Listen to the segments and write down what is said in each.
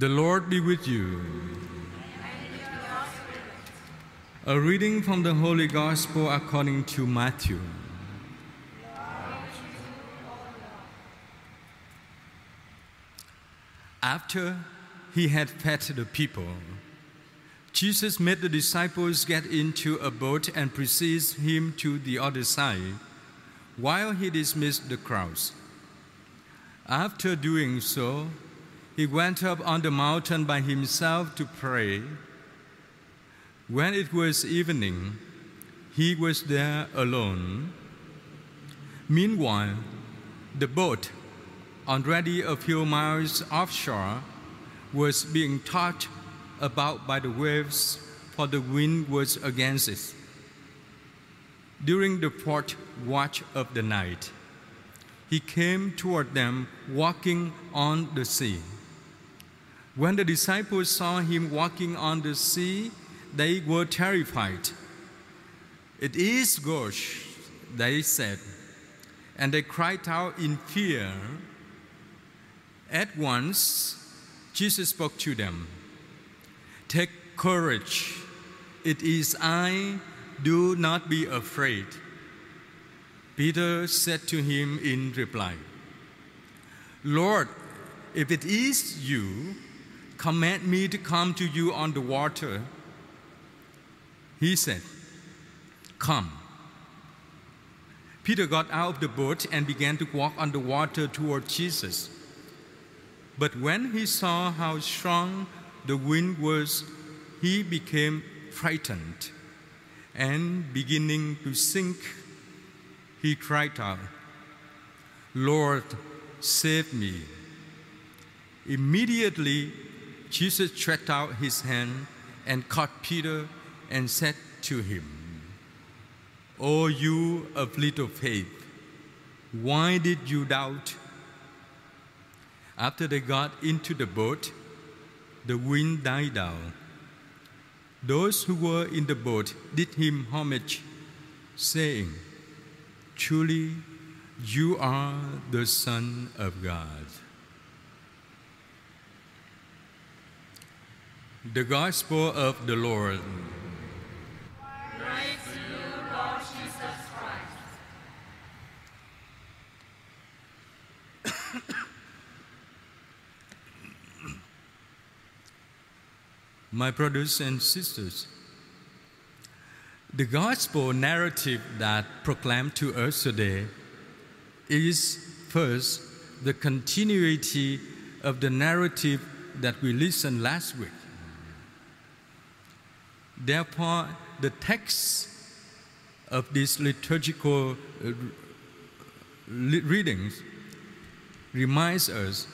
The Lord be with you. A reading from the Holy Gospel according to Matthew. After he had fed the people, Jesus made the disciples get into a boat and precedes him to the other side while he dismissed the crowds. After doing so, he went up on the mountain by himself to pray. When it was evening, he was there alone. Meanwhile, the boat, already a few miles offshore, was being tossed about by the waves, for the wind was against it. During the fourth watch of the night, he came toward them walking on the sea. When the disciples saw him walking on the sea, they were terrified. It is God, they said, and they cried out in fear. At once, Jesus spoke to them Take courage, it is I, do not be afraid. Peter said to him in reply, Lord, if it is you, command me to come to you on the water. He said, Come. Peter got out of the boat and began to walk on the water toward Jesus. But when he saw how strong the wind was, he became frightened and beginning to sink, he cried out, Lord, save me. Immediately, Jesus stretched out his hand and caught Peter and said to him, O you of little faith, why did you doubt? After they got into the boat, the wind died down. Those who were in the boat did him homage, saying, Truly, you are the Son of God. The Gospel of the Lord. Praise you, Lord Jesus Christ. My brothers and sisters, the gospel narrative that proclaimed to us today is first the continuity of the narrative that we listened last week. Therefore, the text of these liturgical uh, readings reminds us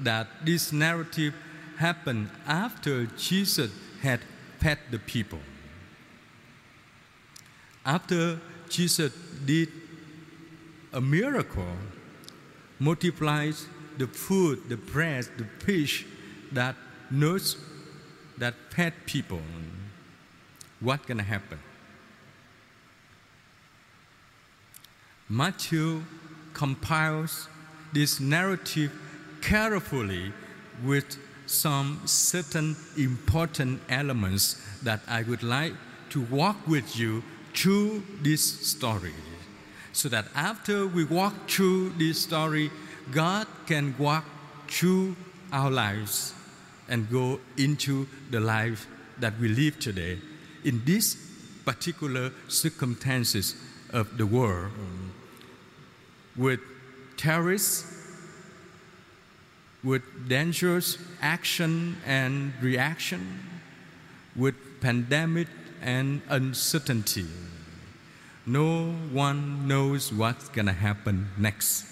that this narrative happened after Jesus had fed the people. After Jesus did a miracle, multiplied the food, the bread, the fish that nourished, that fed people, what gonna happen? Matthew compiles this narrative carefully with some certain important elements that I would like to walk with you through this story. So that after we walk through this story, God can walk through our lives and go into the life that we live today in these particular circumstances of the world mm-hmm. with terrorists with dangerous action and reaction, with pandemic and uncertainty. Mm-hmm. No one knows what's going to happen next.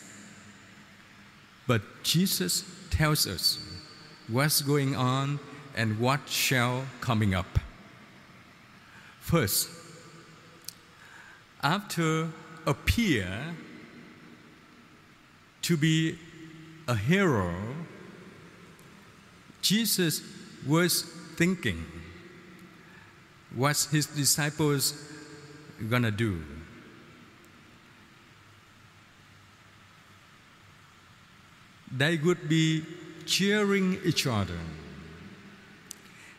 But Jesus tells us mm-hmm. what's going on and what shall coming up. First, after appear to be a hero, Jesus was thinking what his disciples gonna do. They would be cheering each other.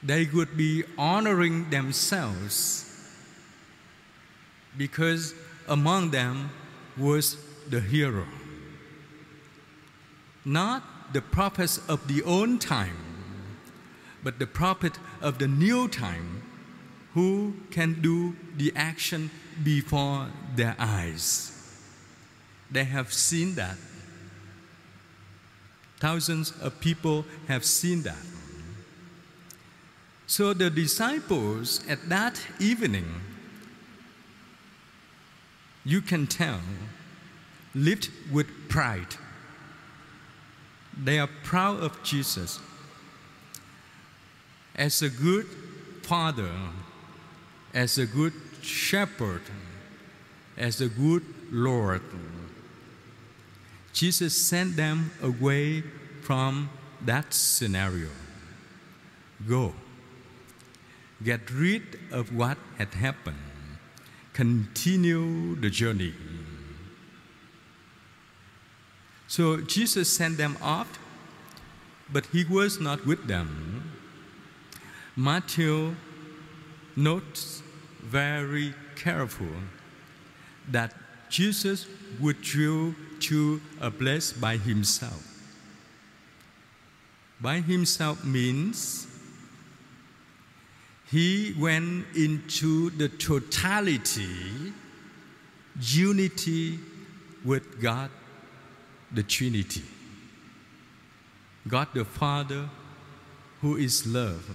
They would be honoring themselves because among them was the hero. Not the prophets of the old time, but the prophet of the new time who can do the action before their eyes. They have seen that. Thousands of people have seen that. So the disciples at that evening, you can tell, lived with pride. They are proud of Jesus. As a good father, as a good shepherd, as a good Lord, Jesus sent them away from that scenario. Go. Get rid of what had happened. Continue the journey. So Jesus sent them off, but he was not with them. Matthew notes very careful that Jesus withdrew to a place by himself. By himself means he went into the totality, unity with God, the Trinity. God the Father, who is love,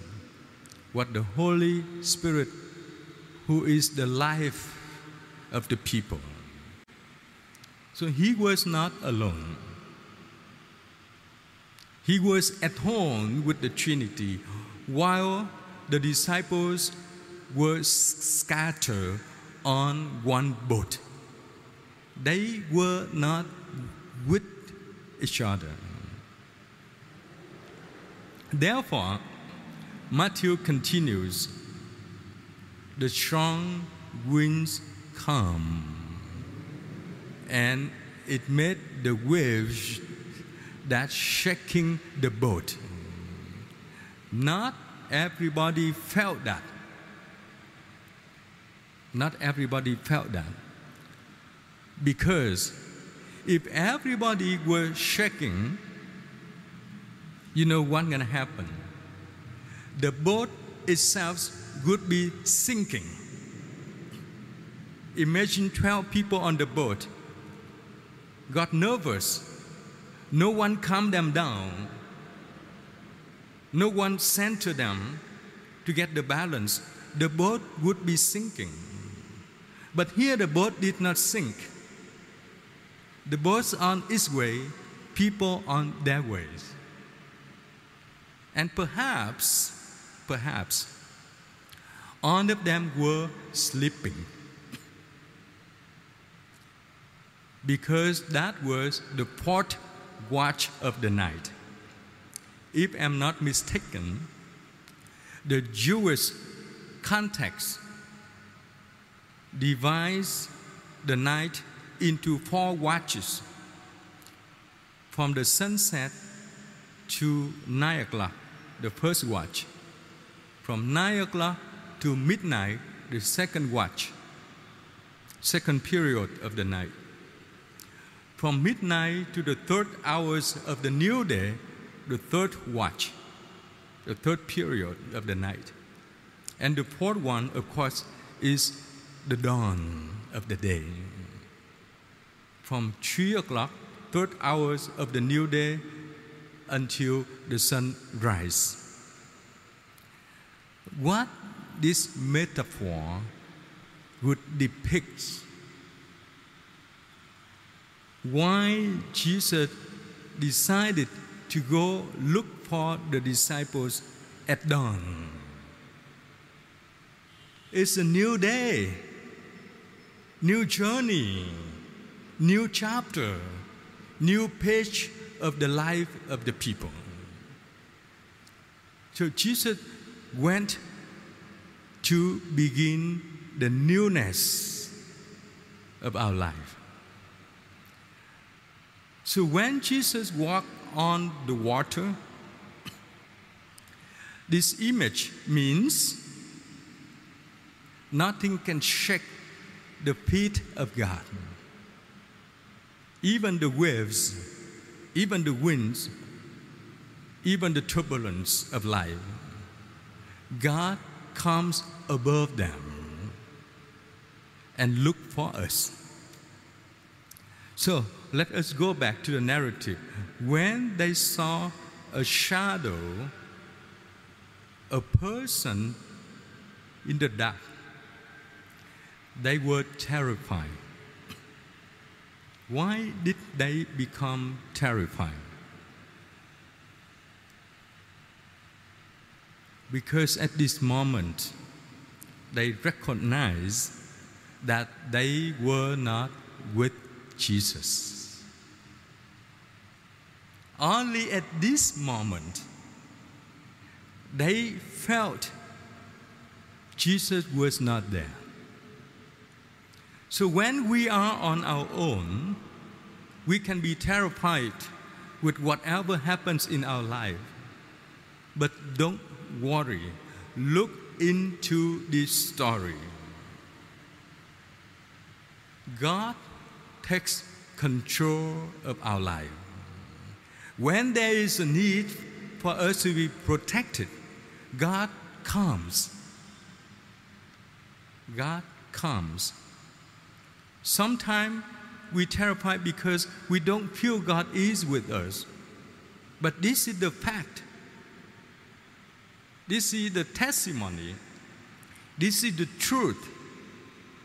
what the Holy Spirit, who is the life of the people. So he was not alone. He was at home with the Trinity while the disciples were scattered on one boat. They were not with each other. Therefore, Matthew continues the strong winds come and it made the waves that shaking the boat. Not everybody felt that. Not everybody felt that. Because if everybody were shaking, you know what's gonna happen? The boat itself would be sinking. Imagine 12 people on the boat got nervous. No one calmed them down. No one sent to them to get the balance. The boat would be sinking. But here the boat did not sink. The boat's on its way, people on their ways. And perhaps, perhaps, all of them were sleeping. because that was the port watch of the night. If I'm not mistaken, the Jewish context divides the night into four watches from the sunset to nine o'clock, the first watch. From nine o'clock to midnight, the second watch, second period of the night from midnight to the third hours of the new day, the third watch, the third period of the night. And the fourth one, of course, is the dawn of the day. From three o'clock, third hours of the new day, until the sun rise. What this metaphor would depict why Jesus decided to go look for the disciples at dawn. It's a new day, new journey, new chapter, new page of the life of the people. So Jesus went to begin the newness of our life. So when Jesus walked on the water, This image means nothing can shake the feet of God. Even the waves, even the winds, even the turbulence of life, God comes above them and look for us. So let us go back to the narrative. When they saw a shadow, a person in the dark, they were terrified. Why did they become terrified? Because at this moment, they recognized that they were not with Jesus. Only at this moment, they felt Jesus was not there. So when we are on our own, we can be terrified with whatever happens in our life. But don't worry, look into this story. God takes control of our life. When there is a need for us to be protected, God comes. God comes. Sometimes we terrified because we don't feel God is with us. But this is the fact. This is the testimony. This is the truth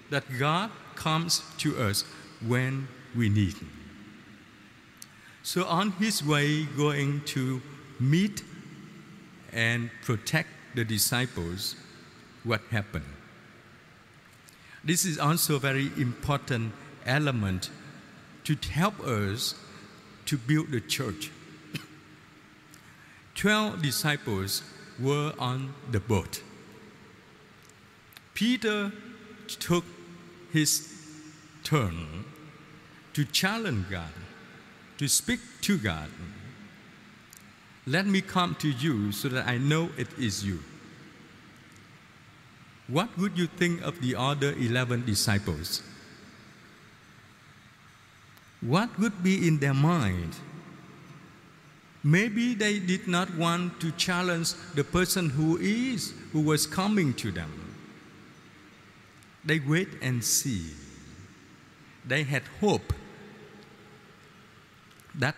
that God comes to us when we need Him. So, on His way going to meet and protect the disciples, what happened? This is also a very important element to help us to build the church. Twelve disciples were on the boat. Peter took his turn to challenge God, to speak to God. Let me come to you so that I know it is you. What would you think of the other 11 disciples? What would be in their mind? Maybe they did not want to challenge the person who is, who was coming to them. They wait and see. They had hope. That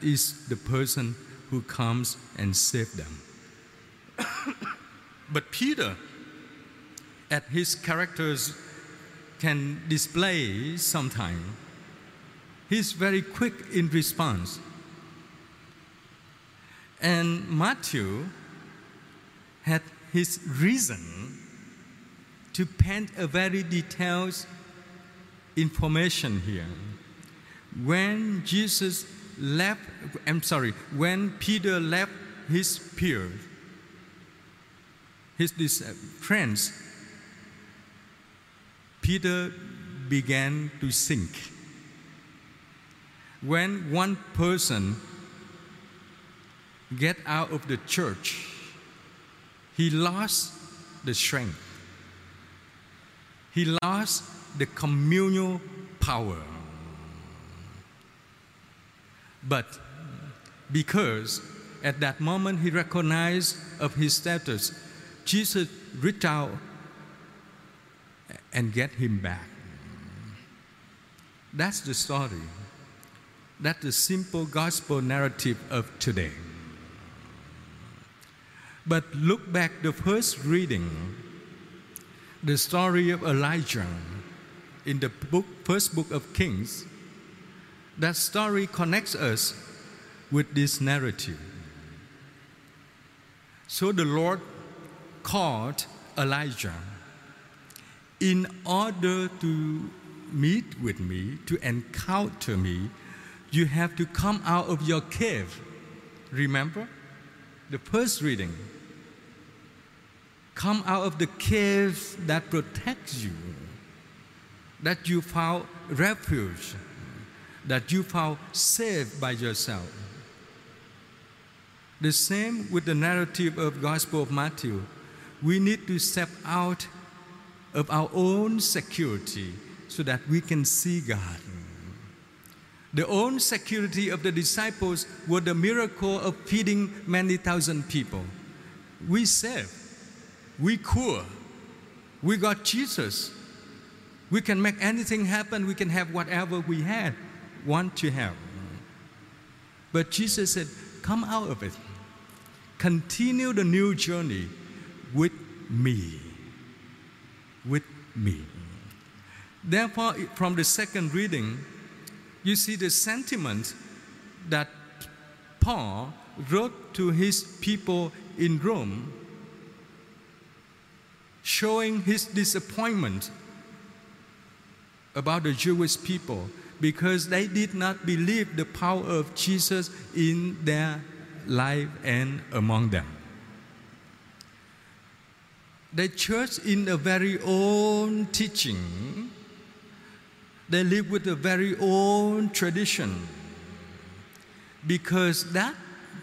is the person who comes and saves them. but Peter, at his characters can display sometime, he's very quick in response. And Matthew had his reason to paint a very detailed information here. When Jesus left, I'm sorry, when Peter left his peers, his, his uh, friends, Peter began to sink. When one person get out of the church, he lost the strength. He lost the communal power. But because at that moment he recognized of his status, Jesus reached out and get him back. That's the story. That's the simple gospel narrative of today. But look back the first reading, the story of Elijah in the book, first book of Kings. That story connects us with this narrative. So the Lord called Elijah in order to meet with me, to encounter me, you have to come out of your cave. Remember? The first reading. Come out of the cave that protects you, that you found refuge, that you found safe by yourself. The same with the narrative of Gospel of Matthew. We need to step out of our own security so that we can see God. The own security of the disciples was the miracle of feeding many thousand people. We saved, we cure, we got Jesus. We can make anything happen, we can have whatever we had, want to have. But Jesus said, Come out of it. Continue the new journey with me. With me. Therefore, from the second reading, you see the sentiment that Paul wrote to his people in Rome, showing his disappointment about the Jewish people because they did not believe the power of Jesus in their life and among them. The church, in a very own teaching, they live with a very own tradition because that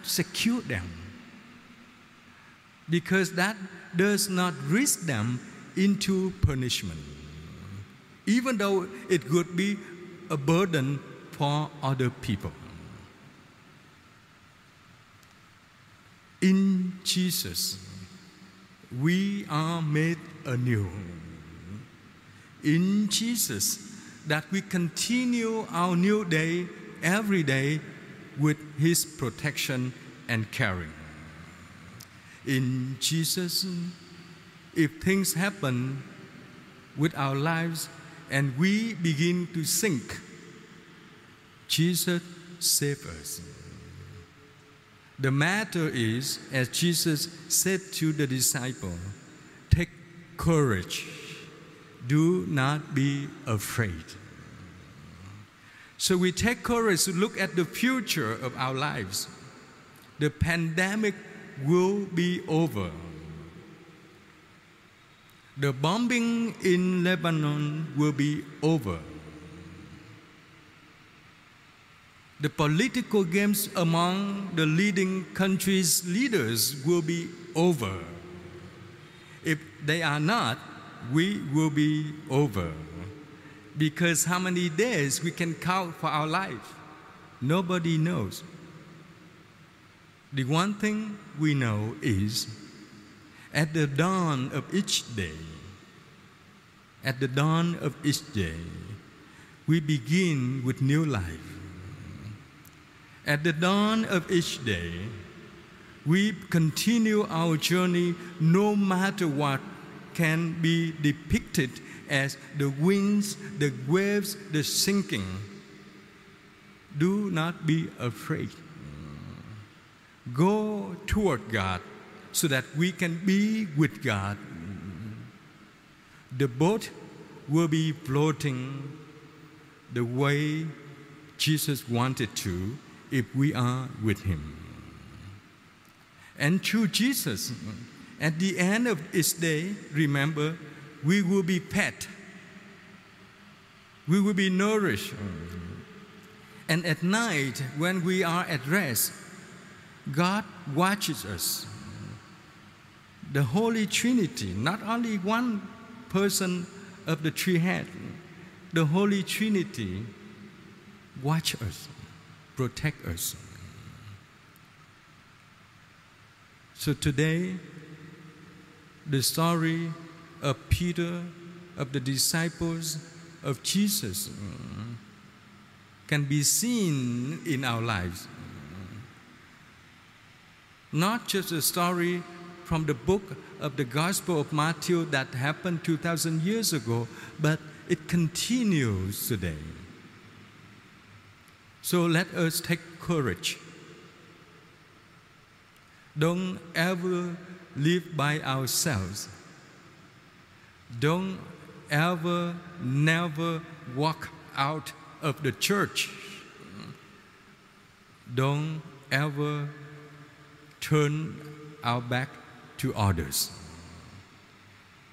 secure them. Because that does not risk them into punishment, even though it could be a burden for other people. In Jesus, we are made anew. In Jesus, that we continue our new day every day with His protection and caring. In Jesus, if things happen with our lives and we begin to sink, Jesus save us. The matter is, as Jesus said to the disciple, take courage do not be afraid. So we take courage to look at the future of our lives. The pandemic will be over. The bombing in Lebanon will be over. The political games among the leading countries' leaders will be over. If they are not, we will be over. Because how many days we can count for our life? Nobody knows. The one thing we know is at the dawn of each day, at the dawn of each day, we begin with new life. At the dawn of each day, we continue our journey no matter what can be depicted as the winds, the waves, the sinking. Do not be afraid. Go toward God so that we can be with God. The boat will be floating the way Jesus wanted to if we are with Him. And through Jesus, at the end of each day, remember, we will be fed. We will be nourished. And at night, when we are at rest, God watches us. The Holy Trinity, not only one person of the head, the Holy Trinity watch us, protect us. So today, the story of Peter, of the disciples of Jesus, can be seen in our lives. Not just a story from the book of the Gospel of Matthew that happened 2,000 years ago, but it continues today. So let us take courage. Don't ever live by ourselves. Don't ever, never walk out of the church. Don't ever turn our back to others.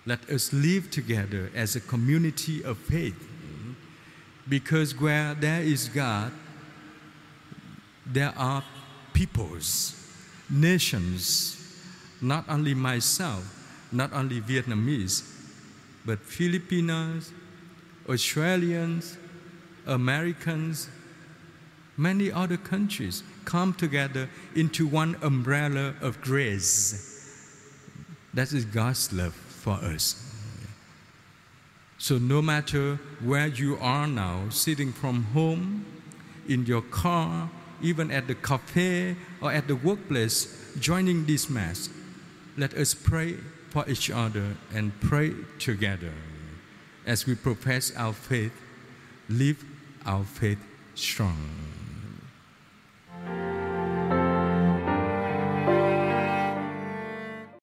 Let us live together as a community of faith. Because where there is God, there are peoples nations, not only myself, not only Vietnamese, but Filipinos, Australians, Americans, many other countries come together into one umbrella of grace. That is God's love for us. So, no matter where you are now, sitting from home, in your car, even at the cafe or at the workplace, joining this Mass, let us pray for each other and pray together as we profess our faith, live our faith strong.